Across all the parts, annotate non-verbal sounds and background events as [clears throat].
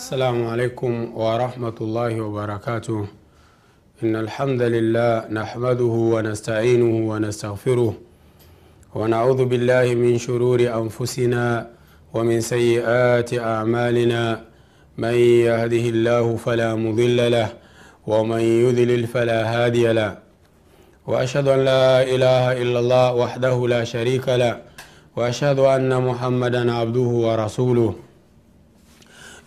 السلام عليكم ورحمة الله وبركاته. إن الحمد لله نحمده ونستعينه ونستغفره ونعوذ بالله من شرور أنفسنا ومن سيئات أعمالنا. من يهده الله فلا مضل له ومن يذلل فلا هادي له. وأشهد أن لا إله إلا الله وحده لا شريك له. وأشهد أن محمدا عبده ورسوله.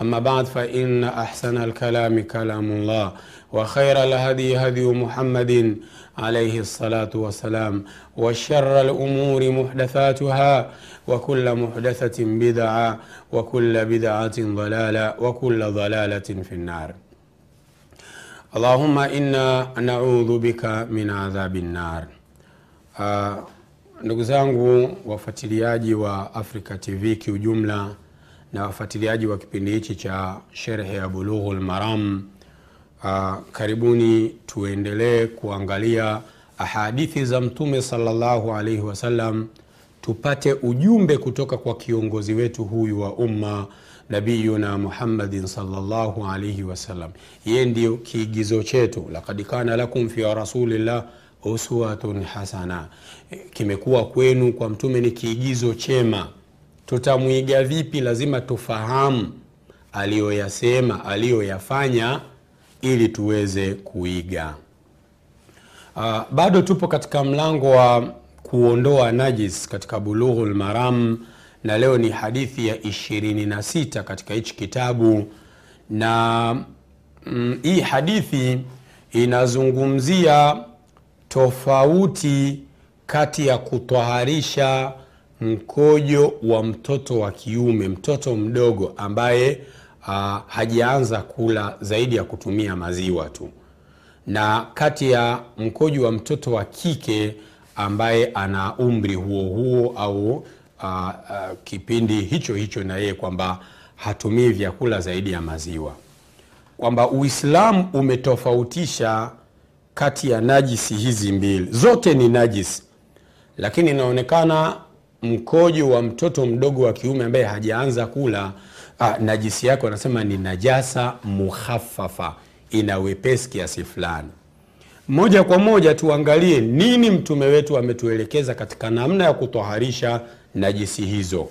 أما بعد فإن أحسن الكلام كلام الله وخير الهدي هدي محمد عليه الصلاة والسلام وشر الأمور محدثاتها وكل محدثة بدعة وكل بدعة ضلالة وكل ضلالة في النار اللهم إنا نعوذ بك min adhabi nnar. Uh, ndugu zangu wafuatiliaji wa Africa TV kiujumla na wafuatiliaji wa kipindi hichi cha sherhe ya Bulughul Maram, uh, karibuni tuendelee kuangalia ahadithi za Mtume sallallahu alaihi wasallam tupate ujumbe kutoka kwa kiongozi wetu huyu wa umma nabiyuna muhammadin salllahu alaihi wasallam yeye ndio kiigizo chetu. Lakad kana lakum fi rasulillah uswatun hasana. Kimekuwa kwenu kwa mtume ni kiigizo chema tutamwiga vipi? Lazima tufahamu aliyoyasema aliyoyafanya ili tuweze kuiga. Uh, bado tupo katika mlango wa kuondoa najis katika bulughul maram na leo ni hadithi ya 26 katika hichi kitabu. Na mm, hii hadithi inazungumzia tofauti kati ya kutwaharisha mkojo wa mtoto wa kiume mtoto mdogo ambaye uh, hajaanza kula zaidi ya kutumia maziwa tu. Na kati ya mkojo wa mtoto wa kike ambaye ana umri huo huo au uh, uh, kipindi hicho hicho na yeye kwamba hatumii vyakula zaidi ya maziwa. Kwamba uislamu umetofautisha kati ya najisi hizi mbili. Zote ni najisi lakini inaonekana mkojo wa mtoto mdogo wa kiume ambaye hajaanza kula ah, najisi yake wanasema ni najasa muhafafa ina wepesi kiasi fulani. Moja kwa moja tuangalie nini mtume wetu ametuelekeza katika namna ya kutoharisha najisi hizo.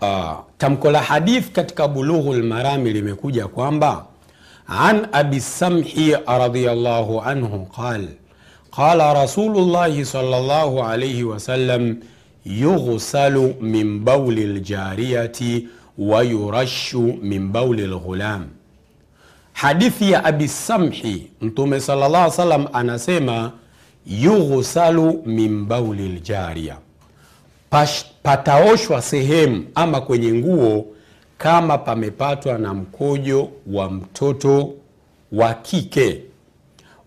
Uh, tamko la hadith katika bulughu lmarami limekuja kwamba an abi samhi radiallahu anhu qal qala rasulullahi sallallahu alaihi wasallam yughsalu min bauli ljariyati wayurashu min bauli lghulam. Hadithi ya abi samhi mtume salllah salam anasema yughsalu min bauli ljaria pataoshwa sehemu ama kwenye nguo kama pamepatwa na mkojo wa mtoto wa kike.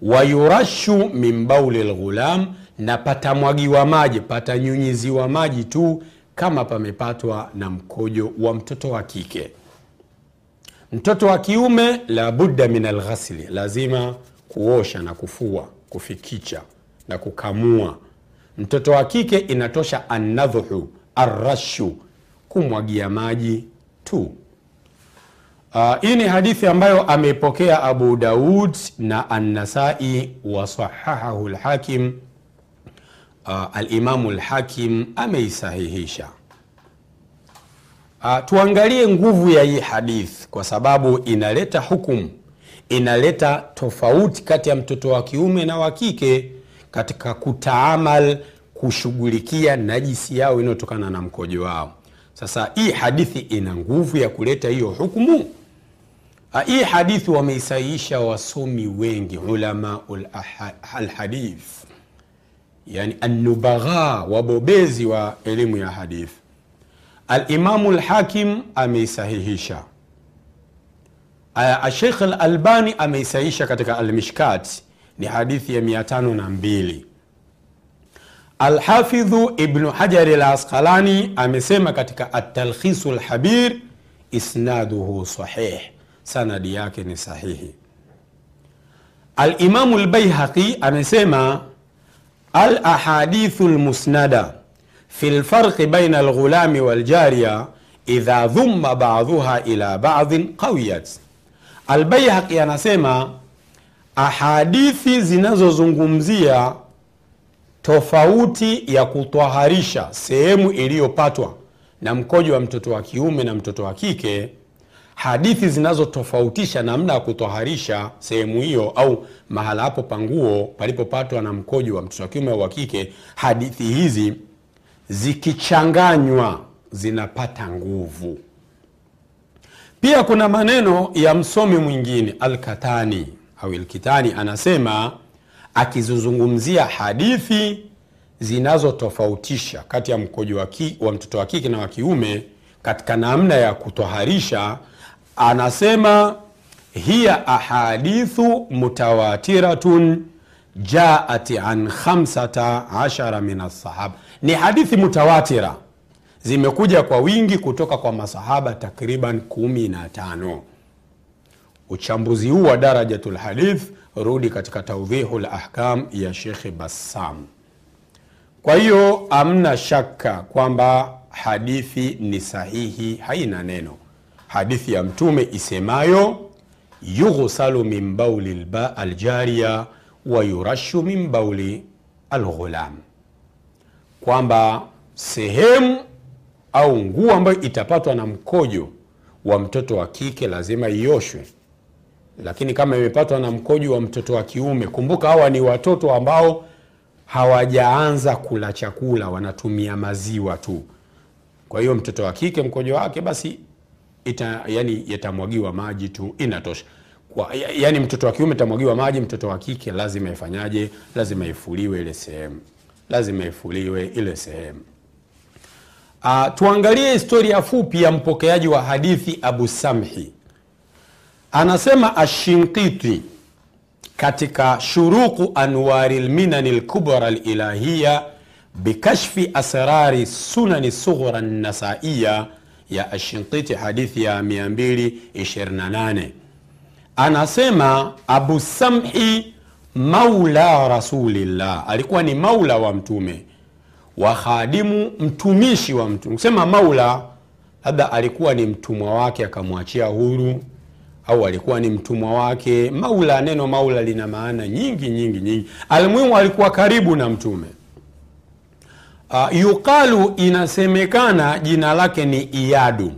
Wayurashu min bauli lghulam na patamwagiwa maji patanyunyiziwa maji tu kama pamepatwa na mkojo wa mtoto wa kike. Mtoto wa kiume labudda min alghasli lazima kuosha na kufua kufikicha na kukamua. Mtoto wa kike inatosha annadhuhu arrashu kumwagia maji tu. Uh, hii ni hadithi ambayo ameipokea abu daud na annasai wasahahahu lhakim uh, alimamu lhakim ameisahihisha. Uh, tuangalie nguvu ya hii hadithi kwa sababu inaleta hukumu inaleta tofauti kati ya mtoto wa kiume na wa kike katika kutaamal kushughulikia najisi yao inayotokana na mkojo wao. Sasa hii hadithi ina nguvu ya kuleta hiyo hukumu. Ah, hii hadithi wameisahihisha wasomi wengi ulama alhadith yani anubagha wabobezi wa elimu ya hadith alimamu lhakim ameisahihisha Ashekh Al-Albani ameisahisha katika Al-Mishkat ni hadithi ya 502. Alhafidhu Ibnu Hajari Al-Asqalani amesema katika Atalkhisu Lhabir, isnaduhu sahih, sanadi yake ni sahihi. Alimamu Al-Baihaqi amesema al-ahadithu al-musnada fi lfarqi baina alghulami waljariya idha dhumma baadhuha ila badhin qawiyat. Albaihaqi anasema ahadithi zinazozungumzia tofauti ya kutwaharisha sehemu iliyopatwa na mkojo wa mtoto wa kiume na mtoto wa kike hadithi zinazotofautisha namna ya kutwaharisha sehemu hiyo au mahala hapo panguo palipopatwa na mkojo wa mtoto wa kiume au wa kike hadithi hizi zikichanganywa zinapata nguvu. Pia kuna maneno ya msomi mwingine alkatani au ilkitani anasema akizizungumzia hadithi zinazotofautisha kati ya mkojo wa, wa mtoto wa kike na wa kiume katika namna ya kutoharisha anasema hiya ahadithu mutawatiratun jaat an khamsata ashara min alsahaba ni hadithi mutawatira. Zimekuja kwa wingi kutoka kwa masahaba takriban kumi na tano. Uchambuzi huu wa darajatu lhadith rudi katika taudhihu lahkam ya shekhe bassam. Kwa hiyo amna shaka kwamba hadithi ni sahihi haina neno hadithi ya mtume isemayo yughsalu min bauli aljariya wa yurashu min bauli alghulam. Kwamba sehemu au nguo ambayo itapatwa na mkojo wa mtoto wa kike lazima ioshwe. Lakini kama imepatwa na mkojo wa mtoto wa kiume kumbuka hawa ni watoto ambao hawajaanza kula chakula wanatumia maziwa tu. Kwa hiyo mtoto wa kike mkojo wake basi ita, yani yatamwagiwa maji tu inatosha. Kwa, yani mtoto wa kiume itamwagiwa maji mtoto wa kike lazima ifanyaje? Lazima ifuliwe ile sehemu. Lazima ifuliwe ile sehemu. Uh, tuangalie historia fupi ya mpokeaji wa hadithi abu samhi. Anasema ashinkiti katika shuruqu anwari lminani lkubra lilahiya bikashfi asrari sunani sughra nasaiya ya Ashinqiti hadithi ya 228 anasema abu samhi maula rasulillah. Alikuwa ni maula wa mtume wa khadimu mtumishi wa mtume. Kusema maula labda alikuwa ni mtumwa wake akamwachia huru au alikuwa ni mtumwa wake. Maula neno maula lina maana nyingi nyingi nyingi. Almuhimu alikuwa karibu na mtume uh, yuqalu inasemekana jina lake ni iyadu.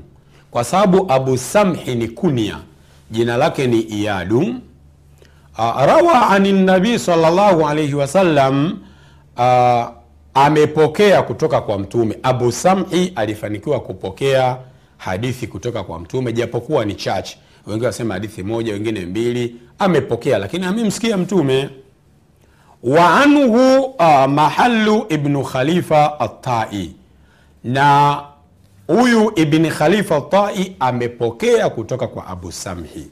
Kwa sababu abu samhi ni kunia jina lake ni iyadu. Uh, rawa ani nabii sallallahu alayhi wasallam uh, amepokea kutoka kwa mtume. Abu samhi alifanikiwa kupokea hadithi kutoka kwa mtume japokuwa ni chache. Wengine wasema hadithi moja wengine mbili. Amepokea lakini amemsikia mtume wa uh, mahalu ibnu khalifa atai na huyu ibni khalifa atai amepokea kutoka kwa abu samhi.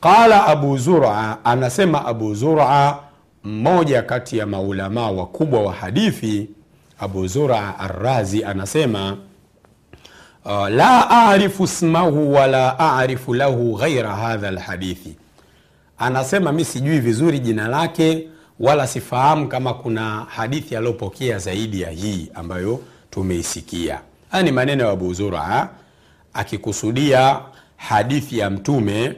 Qala abu zura anasema abu zura mmoja kati ya maulamaa wakubwa wa hadithi abu zura arrazi anasema uh, la arifu smahu wala arifu lahu ghaira hadha lhadithi anasema mi sijui vizuri jina lake wala sifahamu kama kuna hadithi aliyopokea zaidi ya hii ambayo tumeisikia. Haya ni maneno ya abu zura akikusudia hadithi ya mtume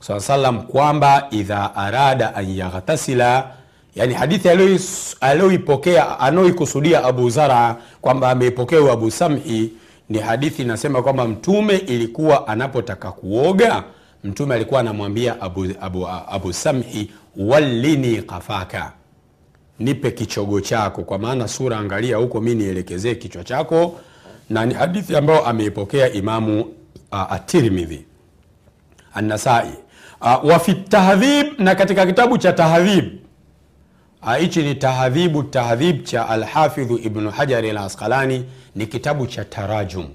saa salam kwamba idha arada an yaghtasila yani hadithi aliyoipokea anaoikusudia abu zara kwamba ameipokea abu samhi ni hadithi inasema kwamba mtume ilikuwa anapotaka kuoga mtume alikuwa anamwambia abu, abu, abu samhi wallini kafaka nipe kichogo chako. Kwa maana sura angalia huko mi nielekezee kichwa chako. Na ni hadithi ambayo ameipokea imamu uh, atirmidhi annasai uh, wa tahdhib na katika kitabu cha tahdhib. Hichi ni tahdhibu tahdhib cha alhafidhu ibnu hajari al asqalani ni kitabu cha tarajum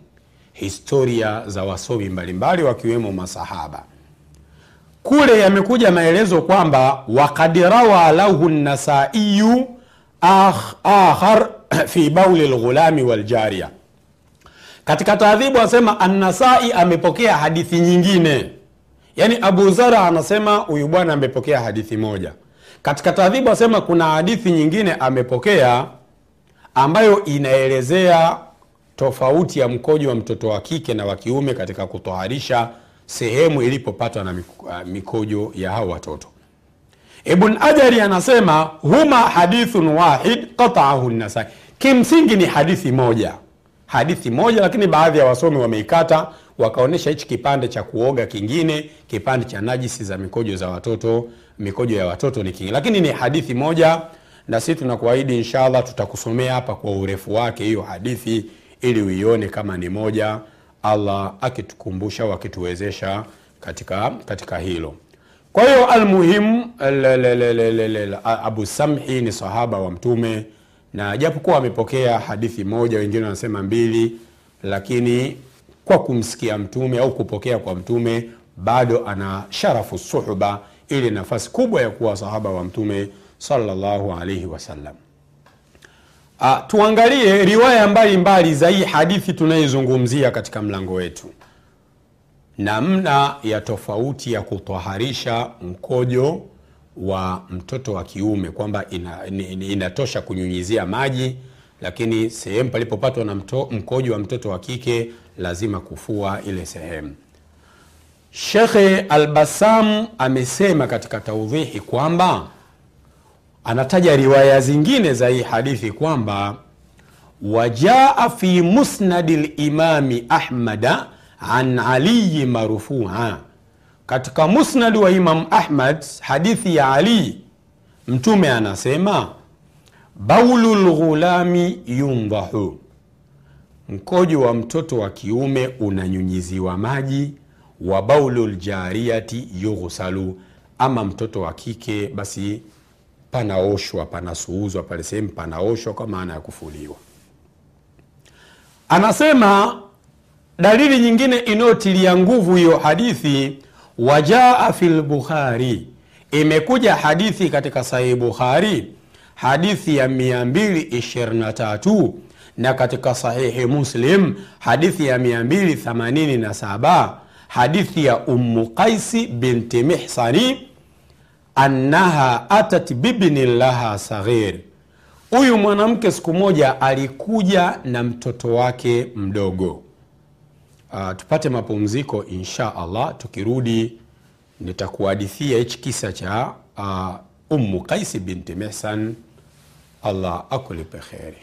historia za wasomi mbalimbali wakiwemo masahaba kule yamekuja maelezo kwamba wakad rawa lahu nasaiyu akhar [clears throat] fi bauli lghulami waljaria katika taadhibu anasema annasai amepokea hadithi nyingine. Yaani abu zara anasema huyu bwana amepokea hadithi moja. Katika taadhibu anasema kuna hadithi nyingine amepokea ambayo inaelezea tofauti ya mkojo wa mtoto wa kike na wa kiume katika kutoharisha sehemu ilipopatwa na mikojo ya hao watoto. Ibn ajari anasema huma hadithun wahid qataahu nasai kimsingi ni hadithi moja. Hadithi moja lakini baadhi ya wasomi wameikata wakaonyesha hichi kipande cha kuoga kingine kipande cha najisi za mikojo za watoto mikojo ya watoto ni kingine. Lakini ni hadithi moja na sisi tunakuahidi inshallah tutakusomea hapa kwa urefu wake hiyo hadithi ili uione kama ni moja allah akitukumbusha au akituwezesha katika, katika hilo. Kwa hiyo almuhimu abu samhi ni sahaba wa mtume na japokuwa amepokea hadithi moja wengine wanasema mbili lakini kwa kumsikia mtume au kupokea kwa mtume bado ana sharafu suhba ili nafasi kubwa ya kuwa sahaba wa mtume sallallahu alaihi wasallam Uh, tuangalie riwaya mbalimbali za hii hadithi tunayoizungumzia katika mlango wetu. Namna ya tofauti ya kutwaharisha mkojo wa mtoto wa kiume kwamba ina, ina, inatosha kunyunyizia maji lakini sehemu palipopatwa na mkojo wa mtoto wa kike lazima kufua ile sehemu. Shekhe albasam amesema katika taudhihi kwamba anataja riwaya zingine za hii hadithi kwamba wajaa fi musnadi limami ahmada an aliyi marufua katika musnadi wa imam ahmad hadithi ya ali mtume anasema baulu lghulami yundhahu mkojo wa mtoto wa kiume unanyunyiziwa maji wa baulu ljariyati yughsalu. Ama mtoto wa kike basi panaoshwa panasuuzwa pale sehemu panaoshwa kwa maana ya kufuliwa. Anasema dalili nyingine inayotilia nguvu hiyo hadithi wajaa fi lbukhari imekuja hadithi katika sahihi bukhari hadithi ya 223 na katika sahihi muslim hadithi ya 287 hadithi ya ummu qaisi binti mihsani annaha atat bibni laha saghir. Huyu mwanamke siku moja alikuja na mtoto wake mdogo. Uh, tupate mapumziko insha allah. Tukirudi nitakuhadithia hichi kisa cha uh, ummu qaisi binti mihsan. Allah akulipe kheri